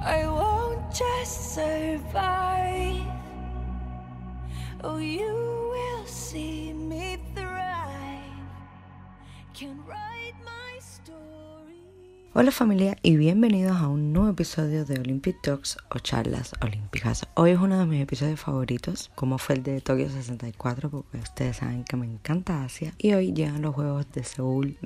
I won't just survive. Oh, you will see me thrive. Can write my story. Hola familia y bienvenidos a un nuevo episodio de Olympic Talks o charlas olímpicas. Hoy es uno de mis episodios favoritos, como fue el de Tokio 64, porque ustedes saben que me encanta Asia. Y hoy llegan los Juegos de Seúl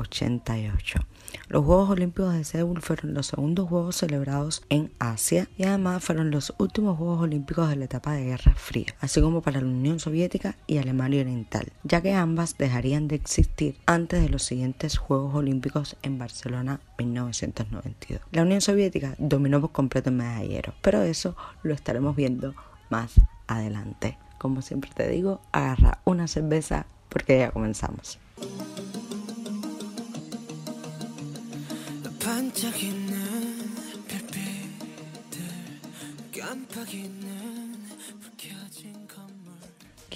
1988. Los Juegos Olímpicos de Seúl fueron los segundos Juegos celebrados en Asia y además fueron los últimos Juegos Olímpicos de la etapa de Guerra Fría, así como para la Unión Soviética y Alemania Oriental, ya que ambas dejarían de existir antes de los siguientes Juegos Olímpicos en Barcelona 1992. La Unión Soviética dominó por completo el medallero, pero eso lo estaremos viendo más adelante. Como siempre te digo, agarra una cerveza porque ya comenzamos.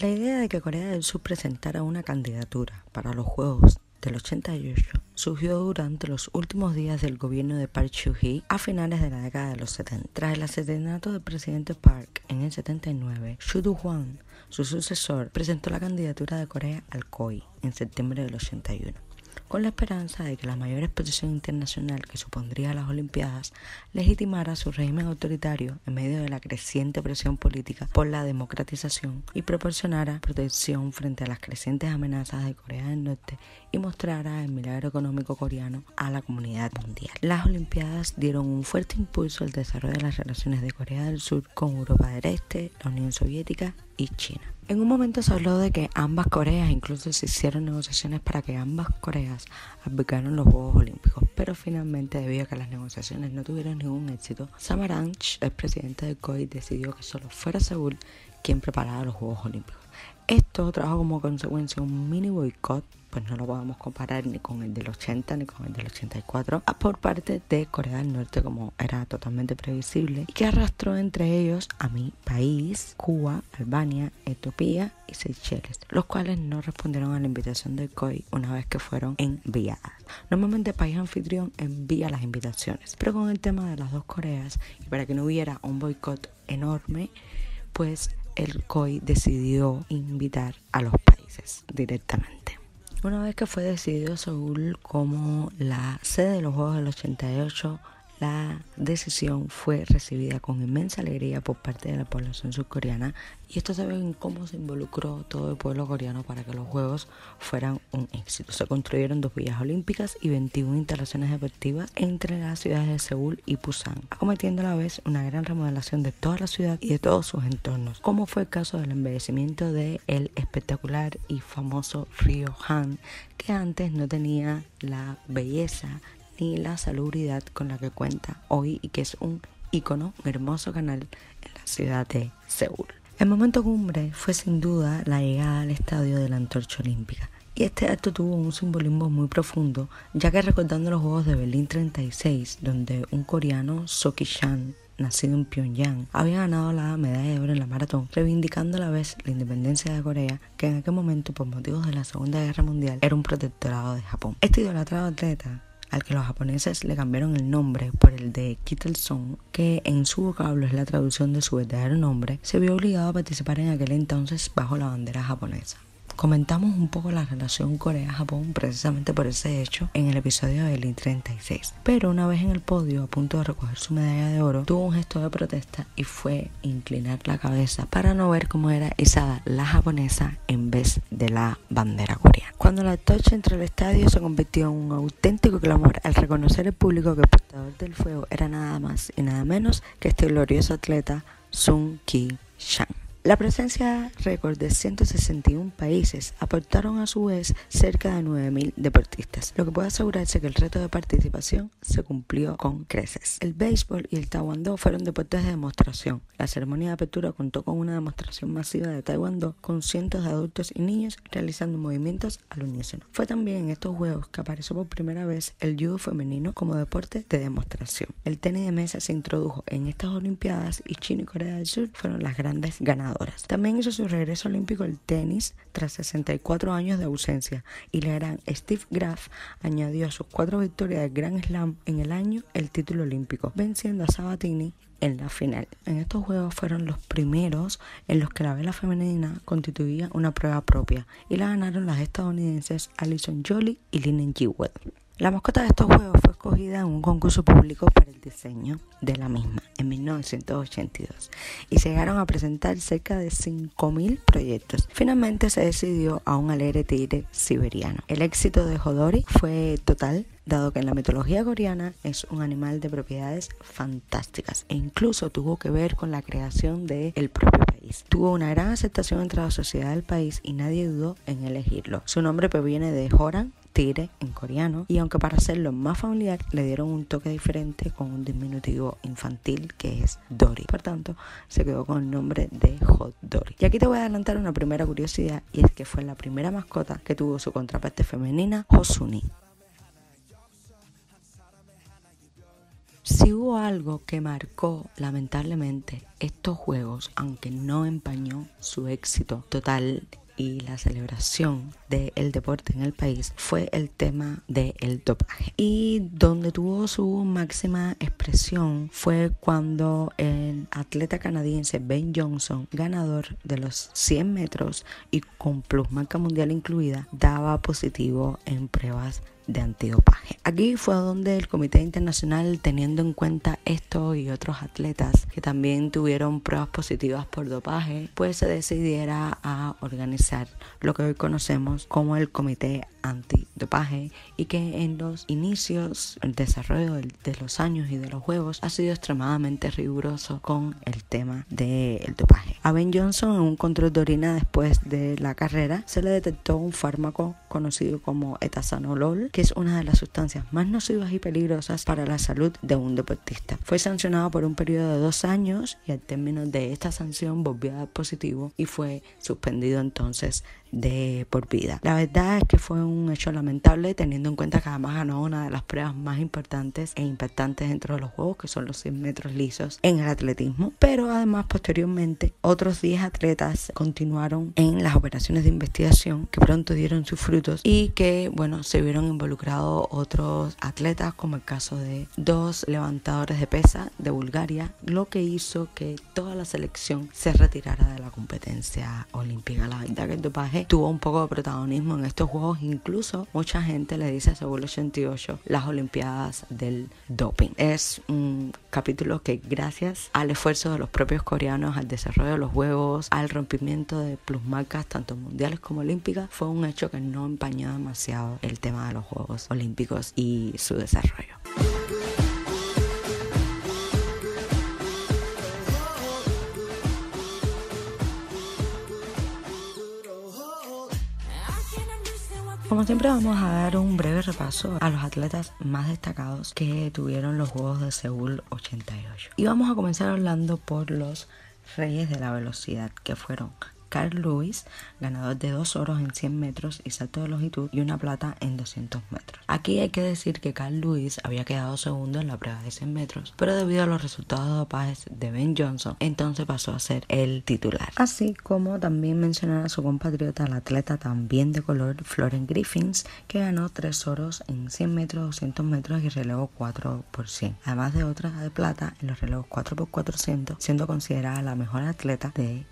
La idea de que Corea del Sur presentara una candidatura para los Juegos del 88 surgió durante los últimos días del gobierno de Park Chung-hee a finales de la década de los 70. Tras el asesinato del presidente Park en el 79, Shu Do-hwan, su sucesor, presentó la candidatura de Corea al COI en septiembre del 81 con la esperanza de que la mayor exposición internacional que supondría las Olimpiadas legitimara su régimen autoritario en medio de la creciente presión política por la democratización y proporcionara protección frente a las crecientes amenazas de Corea del Norte y mostrara el milagro económico coreano a la comunidad mundial. Las Olimpiadas dieron un fuerte impulso al desarrollo de las relaciones de Corea del Sur con Europa del Este, la Unión Soviética y China. En un momento se habló de que ambas Coreas, incluso se hicieron negociaciones para que ambas Coreas albergaran los Juegos Olímpicos, pero finalmente debido a que las negociaciones no tuvieron ningún éxito, Samaranch, el presidente del COI, decidió que solo fuera Seúl quien preparara los Juegos Olímpicos. Esto trajo como consecuencia un mini boicot, pues no lo podemos comparar ni con el del 80 ni con el del 84, por parte de Corea del Norte como era totalmente previsible y que arrastró entre ellos a mi país, Cuba, Albania, Etiopía y Seychelles, los cuales no respondieron a la invitación del COI una vez que fueron enviadas. Normalmente el país anfitrión envía las invitaciones, pero con el tema de las dos Coreas y para que no hubiera un boicot enorme, pues el COI decidió invitar a los países directamente. Una vez que fue decidido Seúl como la sede de los Juegos del 88, la decisión fue recibida con inmensa alegría por parte de la población surcoreana y esto se ve en cómo se involucró todo el pueblo coreano para que los Juegos fueran un éxito. Se construyeron dos villas olímpicas y 21 instalaciones deportivas entre las ciudades de Seúl y Busan, acometiendo a la vez una gran remodelación de toda la ciudad y de todos sus entornos, como fue el caso del embellecimiento del el espectacular y famoso río Han, que antes no tenía la belleza ni la salubridad con la que cuenta hoy y que es un icono, un hermoso canal en la ciudad de Seúl. El momento cumbre fue sin duda la llegada al estadio de la antorcha olímpica. Y este acto tuvo un simbolismo muy profundo, ya que recordando los Juegos de Berlín 36, donde un coreano, Soki Chan, nacido en Pyongyang, había ganado la medalla de oro en la maratón, reivindicando a la vez la independencia de Corea, que en aquel momento, por motivos de la Segunda Guerra Mundial, era un protectorado de Japón. Este idolatrado atleta al que los japoneses le cambiaron el nombre por el de Kittelson, que en su vocablo es la traducción de su verdadero nombre, se vio obligado a participar en aquel entonces bajo la bandera japonesa. Comentamos un poco la relación Corea-Japón precisamente por ese hecho en el episodio del I-36. Pero una vez en el podio, a punto de recoger su medalla de oro, tuvo un gesto de protesta y fue inclinar la cabeza para no ver cómo era izada la japonesa en vez de la bandera coreana. Cuando la tocha entró al estadio se convirtió en un auténtico clamor al reconocer el público que el portador del fuego era nada más y nada menos que este glorioso atleta Sun Ki-shang. La presencia récord de 161 países aportaron a su vez cerca de 9.000 deportistas, lo que puede asegurarse que el reto de participación se cumplió con creces. El béisbol y el taekwondo fueron deportes de demostración. La ceremonia de apertura contó con una demostración masiva de taekwondo con cientos de adultos y niños realizando movimientos al unísono. Fue también en estos juegos que apareció por primera vez el judo femenino como deporte de demostración. El tenis de mesa se introdujo en estas olimpiadas y China y Corea del Sur fueron las grandes ganadoras También hizo su regreso olímpico el tenis tras 64 años de ausencia y la gran Steve Graf añadió a sus cuatro victorias de Grand Slam en el año el título olímpico, venciendo a Sabatini en la final. En estos juegos fueron los primeros en los que la vela femenina constituía una prueba propia y la ganaron las estadounidenses Alison Jolie y Linen Jewett. La mascota de estos juegos fue escogida en un concurso público para el diseño de la misma en 1982 y llegaron a presentar cerca de 5.000 proyectos. Finalmente se decidió a un alegre tigre siberiano. El éxito de Hodori fue total dado que en la mitología coreana es un animal de propiedades fantásticas e incluso tuvo que ver con la creación del propio país. Tuvo una gran aceptación entre la sociedad del país y nadie dudó en elegirlo. Su nombre proviene de Horan, tigre en coreano y aunque para hacerlo más familiar le dieron un toque diferente con un diminutivo infantil que es Dory. Por tanto, se quedó con el nombre de Hot Dory. Y aquí te voy a adelantar una primera curiosidad y es que fue la primera mascota que tuvo su contraparte femenina, Hosuni. Si hubo algo que marcó lamentablemente estos juegos, aunque no empañó su éxito total y la celebración del deporte en el país fue el tema del dopaje. Y donde tuvo su máxima expresión fue cuando el atleta canadiense Ben Johnson, ganador de los 100 metros y con plusmarca mundial incluida, daba positivo en pruebas de antidopaje. Aquí fue donde el Comité Internacional, teniendo en cuenta esto y otros atletas que también tuvieron pruebas positivas por dopaje, pues se decidiera a organizar lo que hoy conocemos como el Comité Antidopaje y que en los inicios, el desarrollo de los años y de los juegos ha sido extremadamente riguroso con el tema del dopaje. A Ben Johnson en un control de orina después de la carrera se le detectó un fármaco conocido como etasanolol que es una de las sustancias más nocivas y peligrosas para la salud de un deportista. Fue sancionado por un periodo de dos años y al término de esta sanción volvió a dar positivo y fue suspendido entonces de por vida. La verdad es que fue un hecho lamentable teniendo en cuenta que además ganó una de las pruebas más importantes e impactantes dentro de los Juegos, que son los 100 metros lisos en el atletismo. Pero además posteriormente otros 10 atletas continuaron en las operaciones de investigación que pronto dieron sus frutos y que, bueno, se vieron involucrados otros atletas como el caso de dos levantadores de pesa de Bulgaria, lo que hizo que toda la selección se retirara de la competencia olímpica. La verdad que el dopaje tuvo un poco de protagonismo en estos juegos. Incluso mucha gente le dice a Seúl 88 las Olimpiadas del Doping. Es un capítulo que gracias al esfuerzo de los propios coreanos, al desarrollo de los juegos, al rompimiento de plusmarcas tanto mundiales como olímpicas, fue un hecho que no empañó demasiado el tema de los Juegos Olímpicos y su desarrollo. Como siempre vamos a dar un breve repaso a los atletas más destacados que tuvieron los Juegos de Seúl 88. Y vamos a comenzar hablando por los reyes de la velocidad que fueron Carl Lewis, ganador de dos oros en 100 metros y salto de longitud y una plata en 200 metros. Aquí hay que decir que Carl Lewis había quedado segundo en la prueba de 100 metros, pero debido a los resultados de dopajes de Ben Johnson, entonces pasó a ser el titular. Así como también mencionar a su compatriota, la atleta también de color, Florence Griffins, que ganó tres oros en 100 metros, 200 metros y relevo 4 por 100, además de otras de plata en los relevos 4 por 400, siendo considerada la mejor atleta de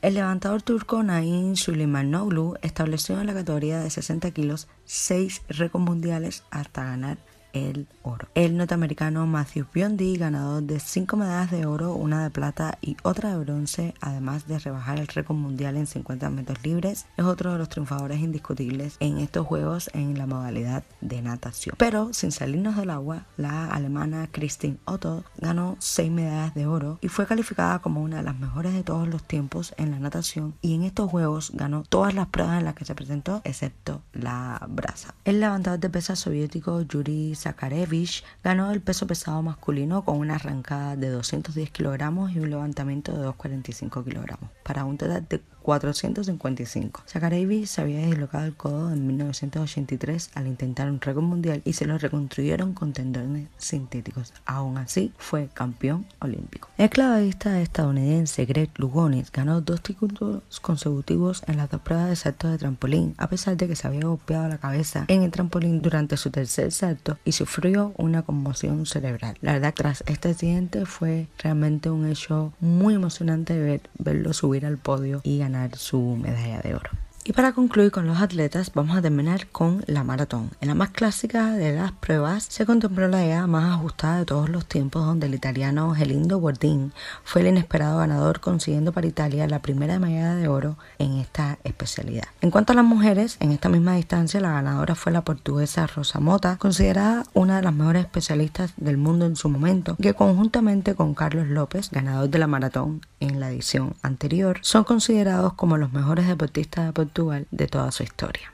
El levantador turco Naim Suleimanoglu estableció en la categoría de 60 kilos 6 récords mundiales hasta ganar el oro. El norteamericano Matthew Biondi, ganador de 5 medallas de oro, una de plata y otra de bronce, además de rebajar el récord mundial en 50 metros libres, es otro de los triunfadores indiscutibles en estos juegos en la modalidad de natación. Pero sin salirnos del agua, la alemana Christine Otto ganó 6 medallas de oro y fue calificada como una de las mejores de todos los tiempos en la natación y en estos juegos ganó todas las pruebas en las que se presentó excepto la brasa. El levantador de pesas soviético Yuri Zakarevich ganó el peso pesado masculino con una arrancada de 210 kilogramos y un levantamiento de 245 kilogramos, para un total de 455. Sakarabi se había dislocado el codo en 1983 al intentar un récord mundial y se lo reconstruyeron con tendones sintéticos. Aún así, fue campeón olímpico. El clavadista estadounidense Greg Lugones ganó dos títulos consecutivos en las dos pruebas de salto de trampolín, a pesar de que se había golpeado la cabeza en el trampolín durante su tercer salto y sufrió una conmoción cerebral. La verdad, tras este accidente fue realmente un hecho muy emocionante ver, verlo subir al podio y ganar su medalla de oro. Y para concluir con los atletas, vamos a terminar con la maratón. En la más clásica de las pruebas se contempló la edad más ajustada de todos los tiempos, donde el italiano Gelindo Bordín fue el inesperado ganador, consiguiendo para Italia la primera medalla de oro en esta especialidad. En cuanto a las mujeres, en esta misma distancia la ganadora fue la portuguesa Rosa Mota, considerada una de las mejores especialistas del mundo en su momento, que conjuntamente con Carlos López, ganador de la maratón en la edición anterior, son considerados como los mejores deportistas de Portugal de toda su historia.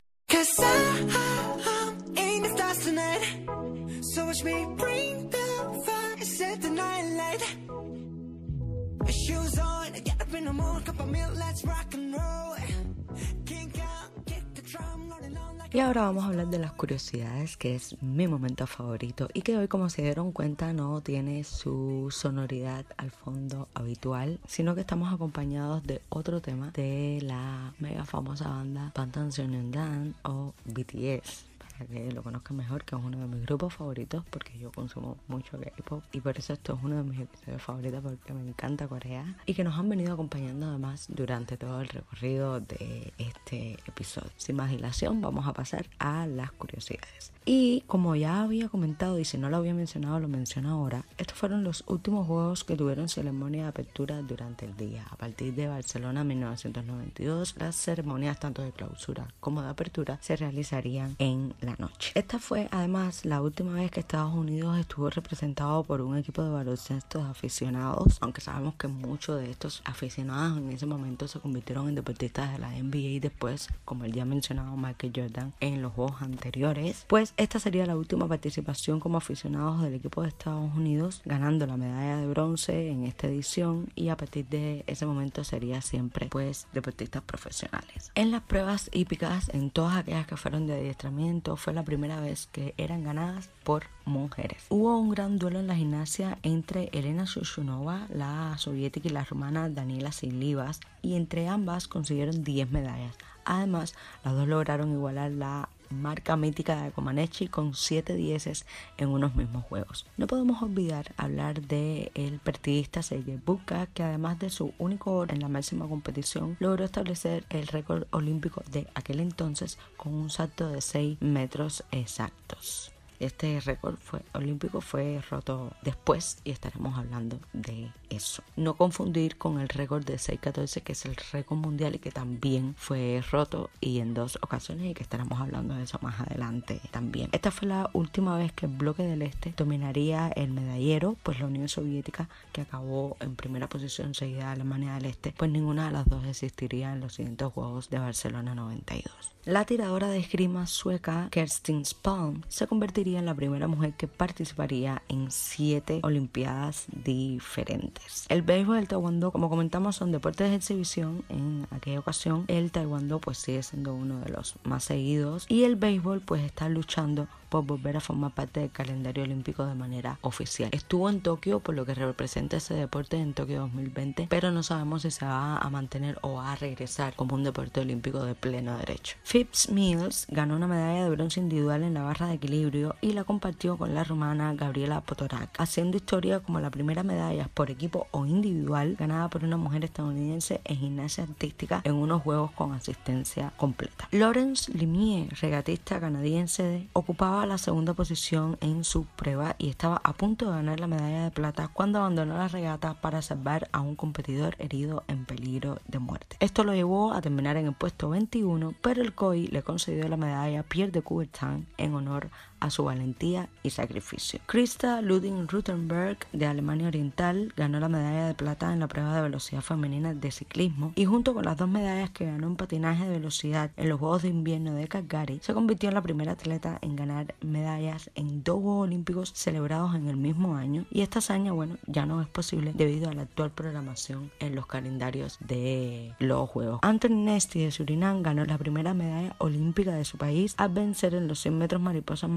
Y ahora vamos a hablar de las curiosidades, que es mi momento favorito y que hoy, como se dieron cuenta, no tiene su sonoridad al fondo habitual, sino que estamos acompañados de otro tema de la mega famosa banda Bangtan Dan o BTS. Que lo conozcan mejor, que es uno de mis grupos favoritos porque yo consumo mucho K-pop y por eso esto es uno de mis episodios favoritos porque me encanta Corea y que nos han venido acompañando además durante todo el recorrido de este episodio. Sin más dilación, vamos a pasar a las curiosidades. Y como ya había comentado y si no lo había mencionado, lo menciono ahora, estos fueron los últimos juegos que tuvieron ceremonia de apertura durante el día. A partir de Barcelona 1992, las ceremonias tanto de clausura como de apertura se realizarían en la noche. Esta fue además la última vez que Estados Unidos estuvo representado por un equipo de baloncesto de aficionados, aunque sabemos que muchos de estos aficionados en ese momento se convirtieron en deportistas de la NBA y después, como el ya mencionado Michael Jordan en los juegos anteriores, pues esta sería la última participación como aficionados del equipo de Estados Unidos, ganando la medalla de bronce en esta edición y a partir de ese momento sería siempre pues deportistas profesionales. En las pruebas hípicas, en todas aquellas que fueron de adiestramiento, fue la primera vez que eran ganadas por mujeres. Hubo un gran duelo en la gimnasia entre Elena Shushunova, la soviética, y la rumana Daniela Silivas, y entre ambas consiguieron 10 medallas. Además, las dos lograron igualar la marca mítica de Comaneci con 7 dieces en unos mismos juegos. No podemos olvidar hablar de el partidista Sergei Bubka, que además de su único oro en la máxima competición, logró establecer el récord olímpico de aquel entonces con un salto de 6 metros exactos. Este récord fue, olímpico fue roto después y estaremos hablando de eso. No confundir con el récord de 6.14 que es el récord mundial y que también fue roto y en dos ocasiones y que estaremos hablando de eso más adelante también. Esta fue la última vez que el bloque del este dominaría el medallero, pues la Unión Soviética que acabó en primera posición seguida de Alemania del Este, pues ninguna de las dos existiría en los siguientes Juegos de Barcelona 92. La tiradora de esgrima sueca Kerstin Spalm se convertiría la primera mujer que participaría en siete Olimpiadas diferentes. El béisbol y el taekwondo, como comentamos, son deportes de exhibición. En aquella ocasión, el taekwondo pues sigue siendo uno de los más seguidos y el béisbol pues está luchando por volver a formar parte del calendario olímpico de manera oficial. Estuvo en Tokio, por lo que representa ese deporte en Tokio 2020, pero no sabemos si se va a mantener o a regresar como un deporte olímpico de pleno derecho. Phipps Mills ganó una medalla de bronce individual en la barra de equilibrio y la compartió con la rumana Gabriela Potorak, haciendo historia como la primera medalla por equipo o individual ganada por una mujer estadounidense en gimnasia artística en unos juegos con asistencia completa. Lawrence Limier, regatista canadiense, ocupaba la segunda posición en su prueba y estaba a punto de ganar la medalla de plata cuando abandonó la regata para salvar a un competidor herido en peligro de muerte. Esto lo llevó a terminar en el puesto 21, pero el COI le concedió la medalla Pierre de Coubertin en honor a su valentía y sacrificio. Krista Luding-Rutenberg de Alemania Oriental ganó la medalla de plata en la prueba de velocidad femenina de ciclismo y junto con las dos medallas que ganó en patinaje de velocidad en los Juegos de Invierno de Calgary, se convirtió en la primera atleta en ganar medallas en dos Juegos Olímpicos celebrados en el mismo año y esta hazaña, bueno, ya no es posible debido a la actual programación en los calendarios de los Juegos. Anthony Nesty de Surinam ganó la primera medalla olímpica de su país al vencer en los 100 metros mariposas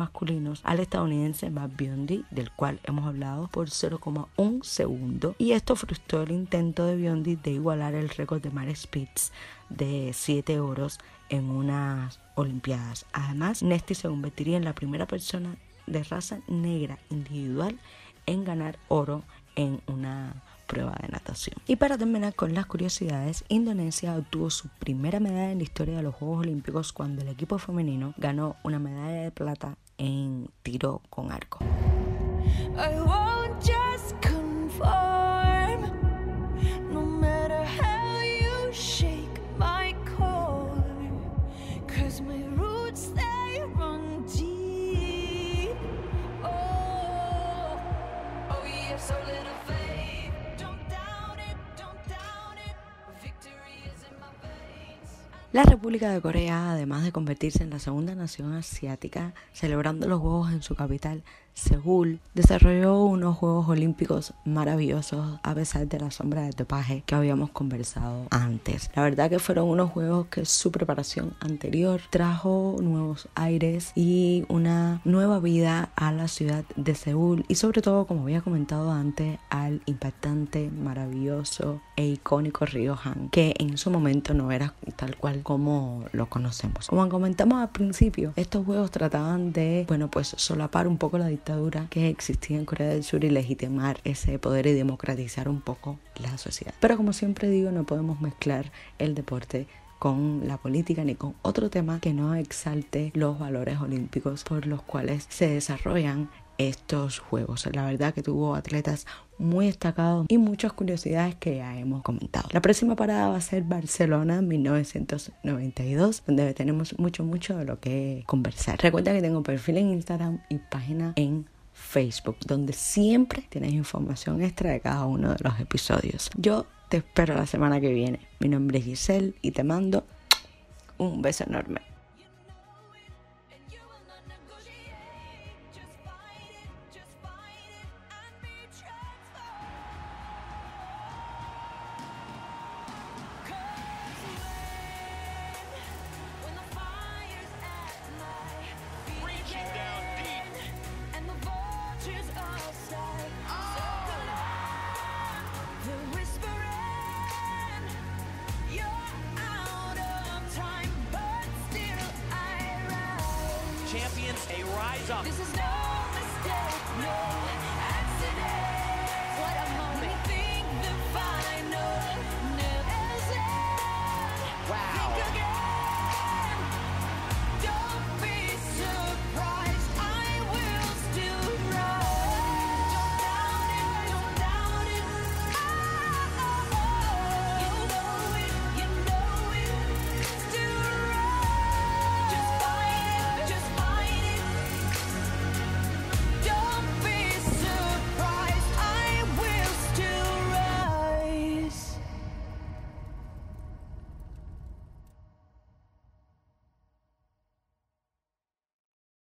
al estadounidense Matt Biondi, del cual hemos hablado por 0,1 segundo y esto frustró el intento de Biondi de igualar el récord de Mare Spitz de 7 oros en unas Olimpiadas. Además, Nesty se convertiría en la primera persona de raza negra individual en ganar oro en una prueba de natación. Y para terminar con las curiosidades, Indonesia obtuvo su primera medalla en la historia de los Juegos Olímpicos cuando el equipo femenino ganó una medalla de plata en tiro con arco. La República de Corea, además de convertirse en la segunda nación asiática, celebrando los Juegos en su capital, Seúl desarrolló unos Juegos Olímpicos maravillosos a pesar de la sombra de topaje que habíamos conversado antes. La verdad que fueron unos Juegos que su preparación anterior trajo nuevos aires y una nueva vida a la ciudad de Seúl y sobre todo, como había comentado antes, al impactante, maravilloso e icónico Río Han, que en su momento no era tal cual como lo conocemos. Como comentamos al principio, estos Juegos trataban de, bueno, pues solapar un poco la dictadura que existía en Corea del Sur y legitimar ese poder y democratizar un poco la sociedad. Pero como siempre digo, no podemos mezclar el deporte con la política ni con otro tema que no exalte los valores olímpicos por los cuales se desarrollan estos juegos. La verdad que tuvo atletas muy destacados y muchas curiosidades que ya hemos comentado. La próxima parada va a ser Barcelona 1992, donde tenemos mucho, mucho de lo que conversar. Recuerda que tengo perfil en Instagram y página en Facebook, donde siempre tienes información extra de cada uno de los episodios. Yo te espero la semana que viene. Mi nombre es Giselle y te mando un beso enorme. Champions, a rise up.